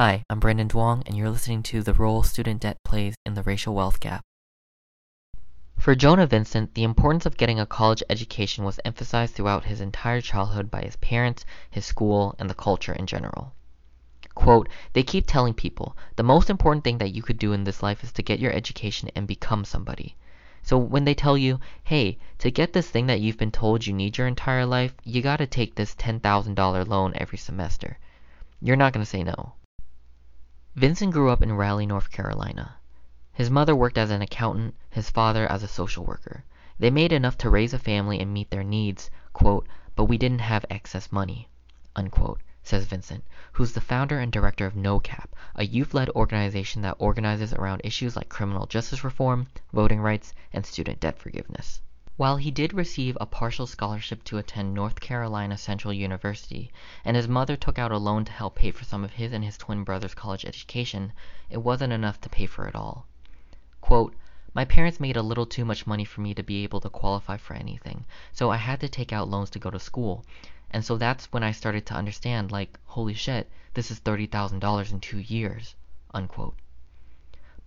Hi, I'm Brandon Duong, and you're listening to the role student debt plays in the racial wealth gap. For Jonah Vincent, the importance of getting a college education was emphasized throughout his entire childhood by his parents, his school, and the culture in general. Quote, they keep telling people, the most important thing that you could do in this life is to get your education and become somebody. So when they tell you, hey, to get this thing that you've been told you need your entire life, you gotta take this $10,000 loan every semester. You're not gonna say no. Vincent grew up in Raleigh, North Carolina. His mother worked as an accountant, his father as a social worker. They made enough to raise a family and meet their needs, quote, but we didn't have excess money, unquote, says Vincent, who's the founder and director of NoCap, a youth-led organization that organizes around issues like criminal justice reform, voting rights, and student debt forgiveness. While he did receive a partial scholarship to attend North Carolina Central University, and his mother took out a loan to help pay for some of his and his twin brother's college education, it wasn't enough to pay for it all. Quote, my parents made a little too much money for me to be able to qualify for anything, so I had to take out loans to go to school. And so that's when I started to understand, like, holy shit, this is $30,000 in two years, unquote.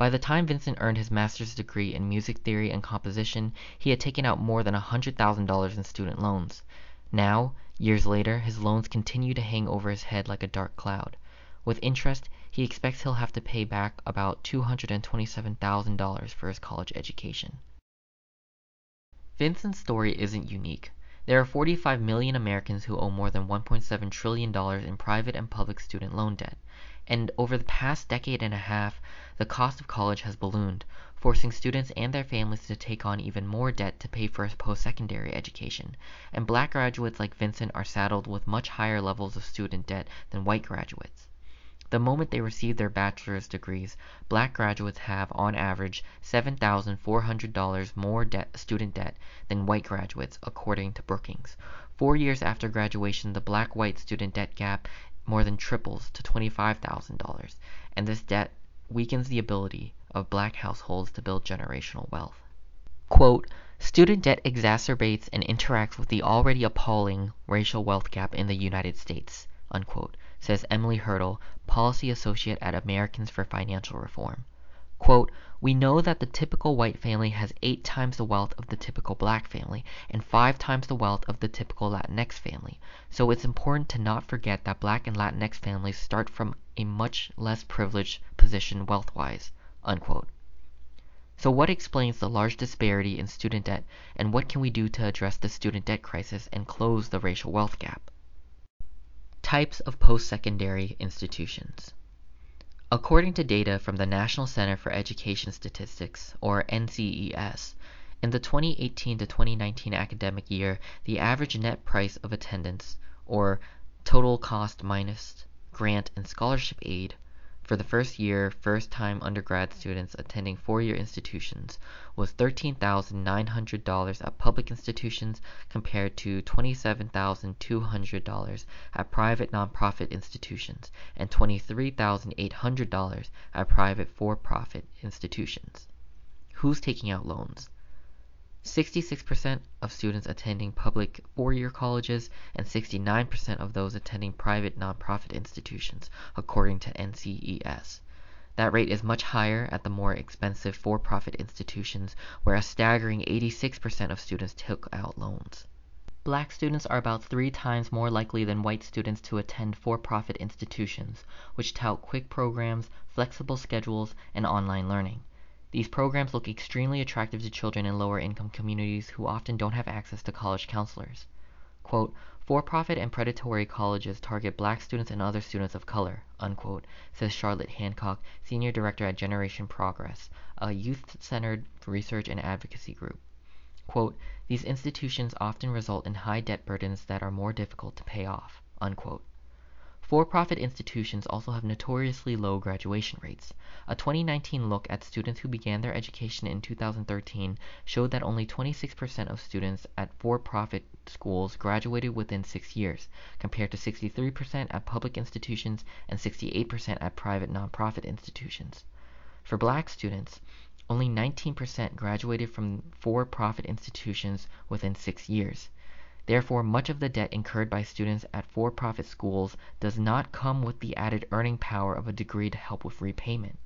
By the time Vincent earned his master's degree in music theory and composition, he had taken out more than $100,000 in student loans. Now, years later, his loans continue to hang over his head like a dark cloud. With interest, he expects he'll have to pay back about $227,000 for his college education. Vincent's story isn't unique. There are 45 million Americans who owe more than $1.7 trillion in private and public student loan debt and over the past decade and a half, the cost of college has ballooned, forcing students and their families to take on even more debt to pay for a post-secondary education, and black graduates like Vincent are saddled with much higher levels of student debt than white graduates. The moment they receive their bachelor's degrees, black graduates have, on average, $7,400 more debt, student debt than white graduates, according to Brookings. Four years after graduation, the black-white student debt gap more than triples to $25,000, and this debt weakens the ability of black households to build generational wealth. Quote, Student debt exacerbates and interacts with the already appalling racial wealth gap in the United States, unquote, says Emily Hurdle, policy associate at Americans for Financial Reform. Quote, we know that the typical white family has eight times the wealth of the typical black family and five times the wealth of the typical Latinx family. So it's important to not forget that black and Latinx families start from a much less privileged position wealth-wise. Unquote. So what explains the large disparity in student debt and what can we do to address the student debt crisis and close the racial wealth gap? Types of post-secondary institutions. According to data from the National Center for Education Statistics, or NCES, in the 2018 to 2019 academic year, the average net price of attendance, or total cost minus grant and scholarship aid, for the first year first-time undergrad students attending four-year institutions was $13,900 at public institutions compared to $27,200 at private nonprofit institutions and $23,800 at private for-profit institutions. Who's taking out loans? 66% of students attending public four-year colleges and 69% of those attending private nonprofit institutions, according to NCES. That rate is much higher at the more expensive for-profit institutions, where a staggering 86% of students took out loans. Black students are about three times more likely than white students to attend for-profit institutions, which tout quick programs, flexible schedules, and online learning. These programs look extremely attractive to children in lower income communities who often don't have access to college counselors. Quote, for-profit and predatory colleges target black students and other students of color, unquote, says Charlotte Hancock, Senior Director at Generation Progress, a youth-centered research and advocacy group. Quote, these institutions often result in high debt burdens that are more difficult to pay off, unquote. For-profit institutions also have notoriously low graduation rates. A 2019 look at students who began their education in 2013 showed that only 26% of students at for-profit schools graduated within six years, compared to 63% at public institutions and 68% at private nonprofit institutions. For black students, only 19% graduated from for-profit institutions within six years. Therefore, much of the debt incurred by students at for-profit schools does not come with the added earning power of a degree to help with repayment.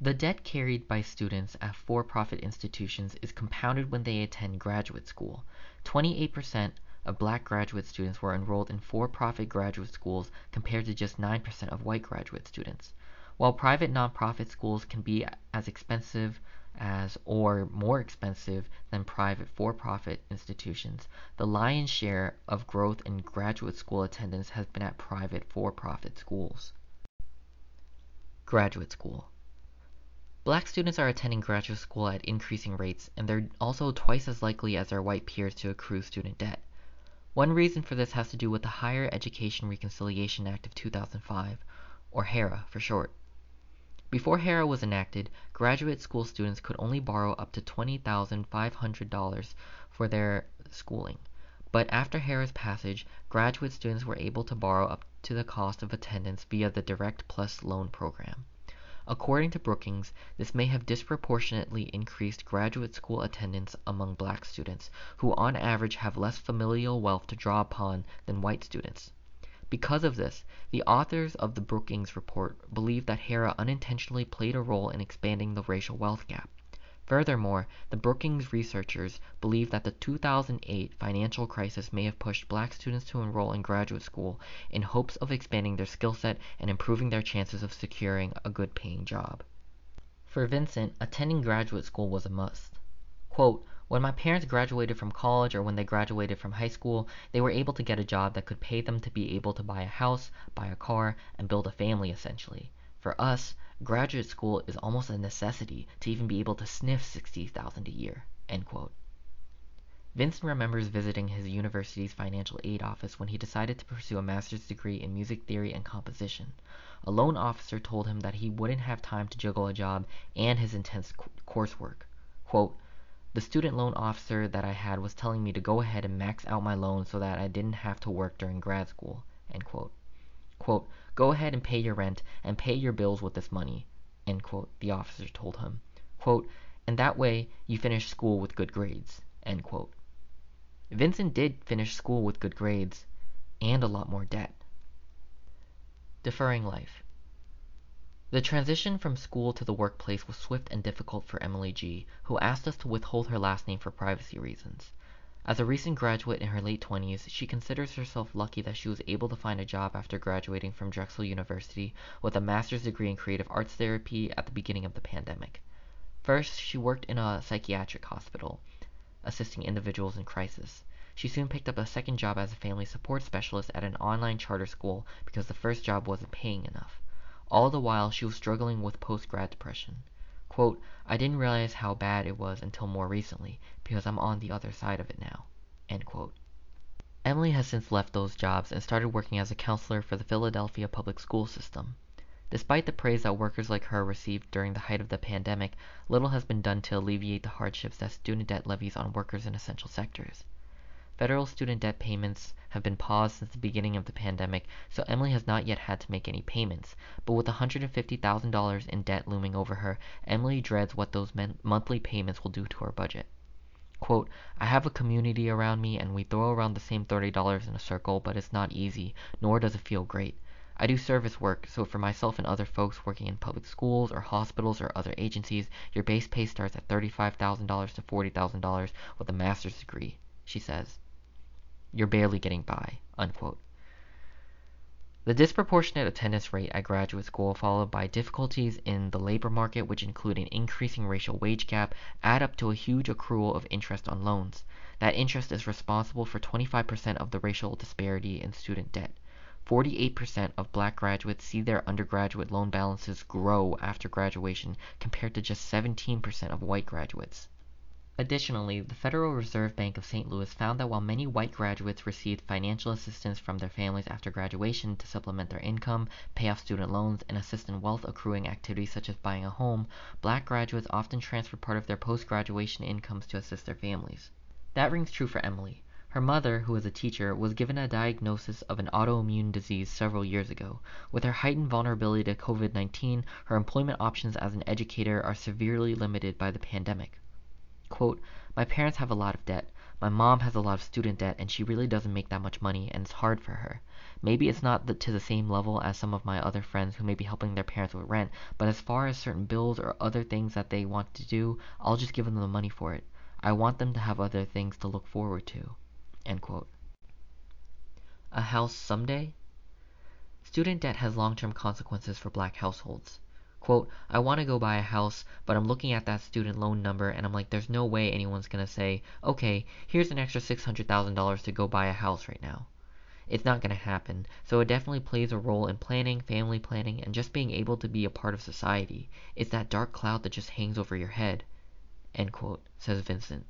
The debt carried by students at for-profit institutions is compounded when they attend graduate school. 28% of black graduate students were enrolled in for-profit graduate schools compared to just 9% of white graduate students. While private nonprofit schools can be as expensive as or more expensive than private for-profit institutions, the lion's share of growth in graduate school attendance has been at private for-profit schools. Graduate school. Black students are attending graduate school at increasing rates, and they're also twice as likely as their white peers to accrue student debt. One reason for this has to do with the Higher Education Reconciliation Act of 2005, or HERA for short. Before HERA was enacted, graduate school students could only borrow up to $20,500 for their schooling. But after HERA's passage, graduate students were able to borrow up to the cost of attendance via the Direct Plus loan program. According to Brookings, this may have disproportionately increased graduate school attendance among black students, who on average have less familial wealth to draw upon than white students. Because of this, the authors of the Brookings Report believe that HERA unintentionally played a role in expanding the racial wealth gap. Furthermore, the Brookings researchers believe that the 2008 financial crisis may have pushed black students to enroll in graduate school in hopes of expanding their skill set and improving their chances of securing a good paying job. For Vincent, attending graduate school was a must. Quote, when my parents graduated from college or when they graduated from high school, they were able to get a job that could pay them to be able to buy a house, buy a car, and build a family essentially. For us, graduate school is almost a necessity to even be able to sniff 60,000 a year." End quote. Vincent remembers visiting his university's financial aid office when he decided to pursue a master's degree in music theory and composition. A loan officer told him that he wouldn't have time to juggle a job and his intense coursework. Quote, the student loan officer that I had was telling me to go ahead and max out my loan so that I didn't have to work during grad school. End quote. Quote, go ahead and pay your rent and pay your bills with this money. End quote, the officer told him. Quote, and that way you finish school with good grades. End quote. Vincent did finish school with good grades and a lot more debt. Deferring life. The transition from school to the workplace was swift and difficult for Emily G., who asked us to withhold her last name for privacy reasons. As a recent graduate in her late 20s, she considers herself lucky that she was able to find a job after graduating from Drexel University with a master's degree in creative arts therapy at the beginning of the pandemic. First, she worked in a psychiatric hospital, assisting individuals in crisis. She soon picked up a second job as a family support specialist at an online charter school because the first job wasn't paying enough. All the while, she was struggling with post-grad depression. Quote, I didn't realize how bad it was until more recently, because I'm on the other side of it now. End quote. Emily has since left those jobs and started working as a counselor for the Philadelphia public school system. Despite the praise that workers like her received during the height of the pandemic, little has been done to alleviate the hardships that student debt levies on workers in essential sectors. Federal student debt payments have been paused since the beginning of the pandemic, so Emily has not yet had to make any payments. But with $150,000 in debt looming over her, Emily dreads what those monthly payments will do to her budget. Quote, I have a community around me and we throw around the same $30 in a circle, but it's not easy, nor does it feel great. I do service work, so for myself and other folks working in public schools or hospitals or other agencies, your base pay starts at $35,000 to $40,000 with a master's degree, she says you're barely getting by, unquote. The disproportionate attendance rate at graduate school, followed by difficulties in the labor market, which include an increasing racial wage gap, add up to a huge accrual of interest on loans. That interest is responsible for 25% of the racial disparity in student debt. 48% of black graduates see their undergraduate loan balances grow after graduation compared to just 17% of white graduates. Additionally, the Federal Reserve Bank of St. Louis found that while many white graduates received financial assistance from their families after graduation to supplement their income, pay off student loans, and assist in wealth accruing activities such as buying a home, black graduates often transfer part of their post-graduation incomes to assist their families. That rings true for Emily. Her mother, who is a teacher, was given a diagnosis of an autoimmune disease several years ago. With her heightened vulnerability to COVID-19, her employment options as an educator are severely limited by the pandemic. Quote, My parents have a lot of debt. my mom has a lot of student debt and she really doesn't make that much money and it's hard for her. Maybe it's not the, to the same level as some of my other friends who may be helping their parents with rent, but as far as certain bills or other things that they want to do, I'll just give them the money for it. I want them to have other things to look forward to. End quote. A house someday? Student debt has long-term consequences for black households. Quote, I want to go buy a house, but I'm looking at that student loan number and I'm like, there's no way anyone's going to say, okay, here's an extra $600,000 to go buy a house right now. It's not going to happen, so it definitely plays a role in planning, family planning, and just being able to be a part of society. It's that dark cloud that just hangs over your head. End quote, says Vincent.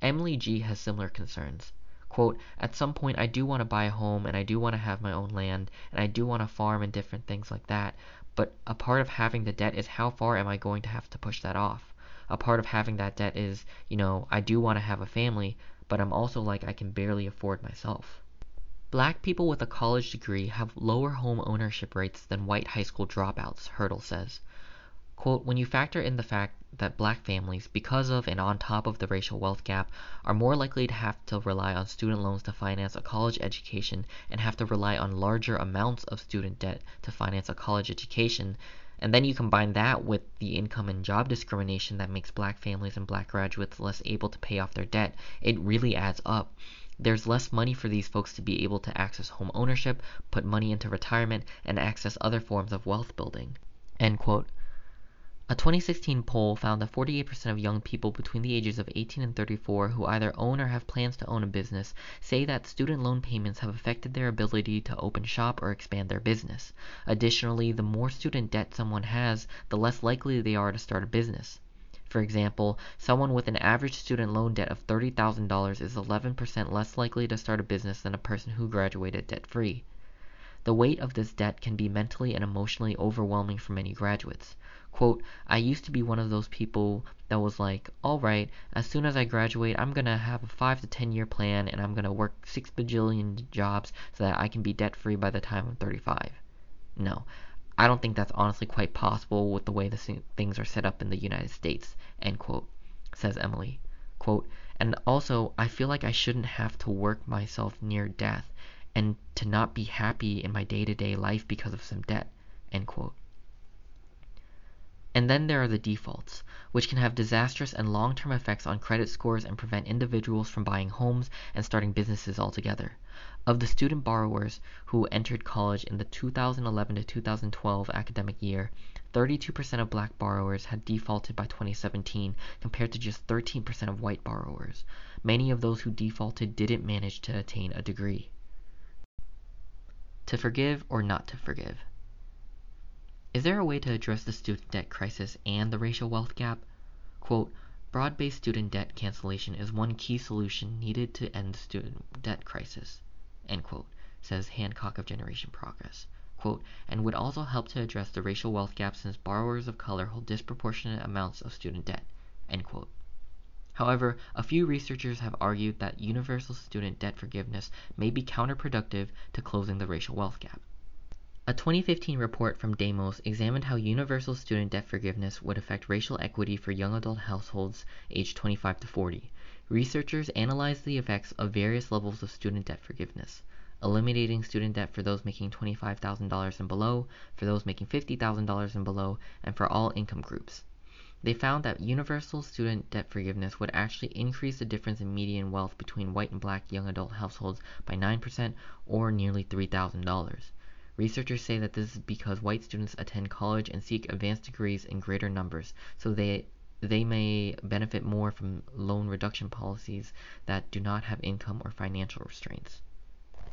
Emily G has similar concerns. Quote, at some point I do want to buy a home and I do want to have my own land and I do want to farm and different things like that, but a part of having the debt is how far am I going to have to push that off? A part of having that debt is, you know, I do want to have a family, but I'm also like I can barely afford myself. Black people with a college degree have lower home ownership rates than white high school dropouts, Hurdle says. Quote, when you factor in the fact that black families, because of and on top of the racial wealth gap, are more likely to have to rely on student loans to finance a college education and have to rely on larger amounts of student debt to finance a college education, and then you combine that with the income and job discrimination that makes black families and black graduates less able to pay off their debt, it really adds up there's less money for these folks to be able to access home ownership, put money into retirement, and access other forms of wealth building. End quote. A 2016 poll found that 48% of young people between the ages of 18 and 34 who either own or have plans to own a business say that student loan payments have affected their ability to open shop or expand their business. Additionally, the more student debt someone has, the less likely they are to start a business. For example, someone with an average student loan debt of $30,000 is 11% less likely to start a business than a person who graduated debt-free. The weight of this debt can be mentally and emotionally overwhelming for many graduates. Quote, I used to be one of those people that was like, alright, as soon as I graduate, I'm gonna have a 5 to 10 year plan and I'm gonna work 6 bajillion jobs so that I can be debt free by the time I'm 35. No, I don't think that's honestly quite possible with the way the things are set up in the United States, end quote, says Emily. Quote, and also, I feel like I shouldn't have to work myself near death and to not be happy in my day-to-day life because of some debt, end quote. And then there are the defaults, which can have disastrous and long-term effects on credit scores and prevent individuals from buying homes and starting businesses altogether. Of the student borrowers who entered college in the 2011 to 2012 academic year, 32% of black borrowers had defaulted by 2017 compared to just 13% of white borrowers. Many of those who defaulted didn't manage to attain a degree. To forgive or not to forgive. Is there a way to address the student debt crisis and the racial wealth gap? Quote, broad-based student debt cancellation is one key solution needed to end the student debt crisis end quote, says Hancock of Generation Progress. Quote, and would also help to address the racial wealth gap since borrowers of color hold disproportionate amounts of student debt. End quote. However, a few researchers have argued that universal student debt forgiveness may be counterproductive to closing the racial wealth gap. A 2015 report from Demos examined how universal student debt forgiveness would affect racial equity for young adult households aged 25 to 40. Researchers analyzed the effects of various levels of student debt forgiveness, eliminating student debt for those making $25,000 and below, for those making $50,000 and below, and for all income groups. They found that universal student debt forgiveness would actually increase the difference in median wealth between white and black young adult households by 9% or nearly $3,000. Researchers say that this is because white students attend college and seek advanced degrees in greater numbers, so they they may benefit more from loan reduction policies that do not have income or financial restraints.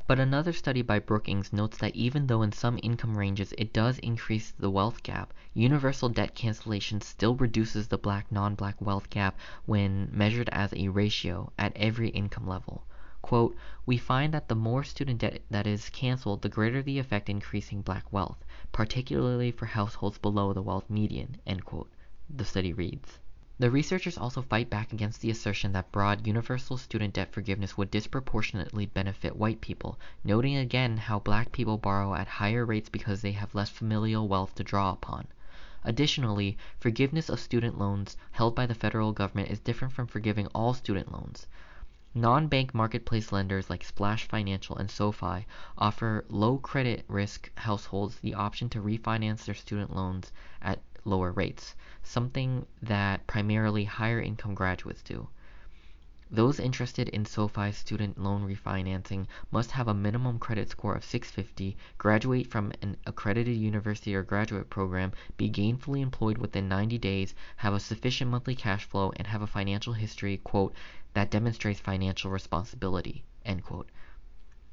But another study by Brookings notes that even though in some income ranges it does increase the wealth gap, universal debt cancellation still reduces the black non-black wealth gap when measured as a ratio at every income level. Quote, we find that the more student debt that is canceled, the greater the effect increasing black wealth, particularly for households below the wealth median, end quote the study reads. The researchers also fight back against the assertion that broad universal student debt forgiveness would disproportionately benefit white people, noting again how black people borrow at higher rates because they have less familial wealth to draw upon. Additionally, forgiveness of student loans held by the federal government is different from forgiving all student loans. Non-bank marketplace lenders like Splash Financial and SoFi offer low credit risk households the option to refinance their student loans at lower rates, something that primarily higher income graduates do. Those interested in SoFi's student loan refinancing must have a minimum credit score of 650, graduate from an accredited university or graduate program, be gainfully employed within 90 days, have a sufficient monthly cash flow, and have a financial history, quote, that demonstrates financial responsibility, end quote.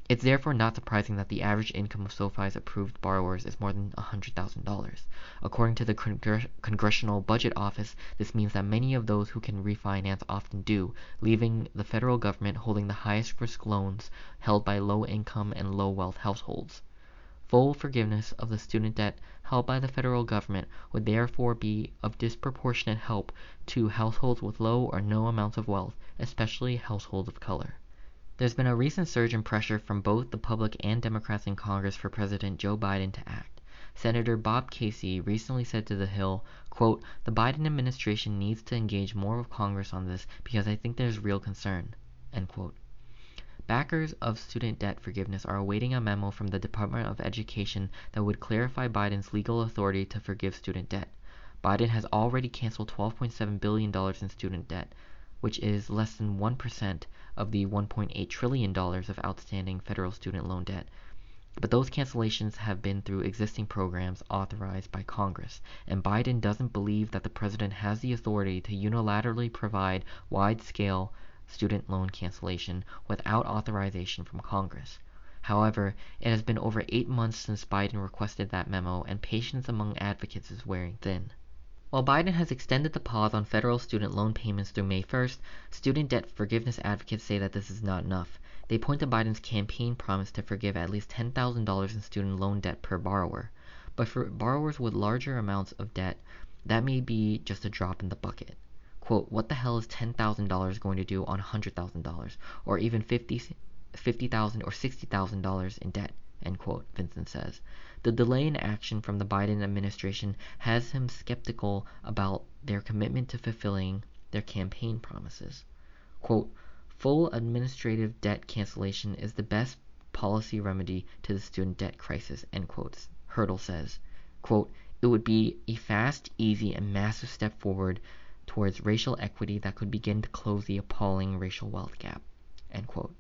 It's therefore not surprising that the average income of SoFi's approved borrowers is more than $100,000. According to the Congre- Congressional Budget Office, this means that many of those who can refinance often do, leaving the federal government holding the highest risk loans held by low income and low wealth households. Full forgiveness of the student debt held by the federal government would therefore be of disproportionate help to households with low or no amounts of wealth, especially households of color. There's been a recent surge in pressure from both the public and Democrats in Congress for President Joe Biden to act. Senator Bob Casey recently said to The Hill, quote, The Biden administration needs to engage more with Congress on this because I think there's real concern, end quote. Backers of student debt forgiveness are awaiting a memo from the Department of Education that would clarify Biden's legal authority to forgive student debt. Biden has already canceled $12.7 billion in student debt, which is less than 1% of the $1.8 trillion of outstanding federal student loan debt. But those cancellations have been through existing programs authorized by Congress, and Biden doesn't believe that the president has the authority to unilaterally provide wide-scale student loan cancellation without authorization from Congress. However, it has been over eight months since Biden requested that memo, and patience among advocates is wearing thin. While Biden has extended the pause on federal student loan payments through May 1st, student debt forgiveness advocates say that this is not enough. They point to Biden's campaign promise to forgive at least $10,000 in student loan debt per borrower. But for borrowers with larger amounts of debt, that may be just a drop in the bucket. Quote, what the hell is $10,000 going to do on $100,000 or even 50 $50,000 or $60,000 in debt? End quote, Vincent says. The delay in action from the Biden administration has him skeptical about their commitment to fulfilling their campaign promises. Quote, full administrative debt cancellation is the best policy remedy to the student debt crisis, end quotes. Hurdle says, quote, it would be a fast, easy, and massive step forward towards racial equity that could begin to close the appalling racial wealth gap, end quote.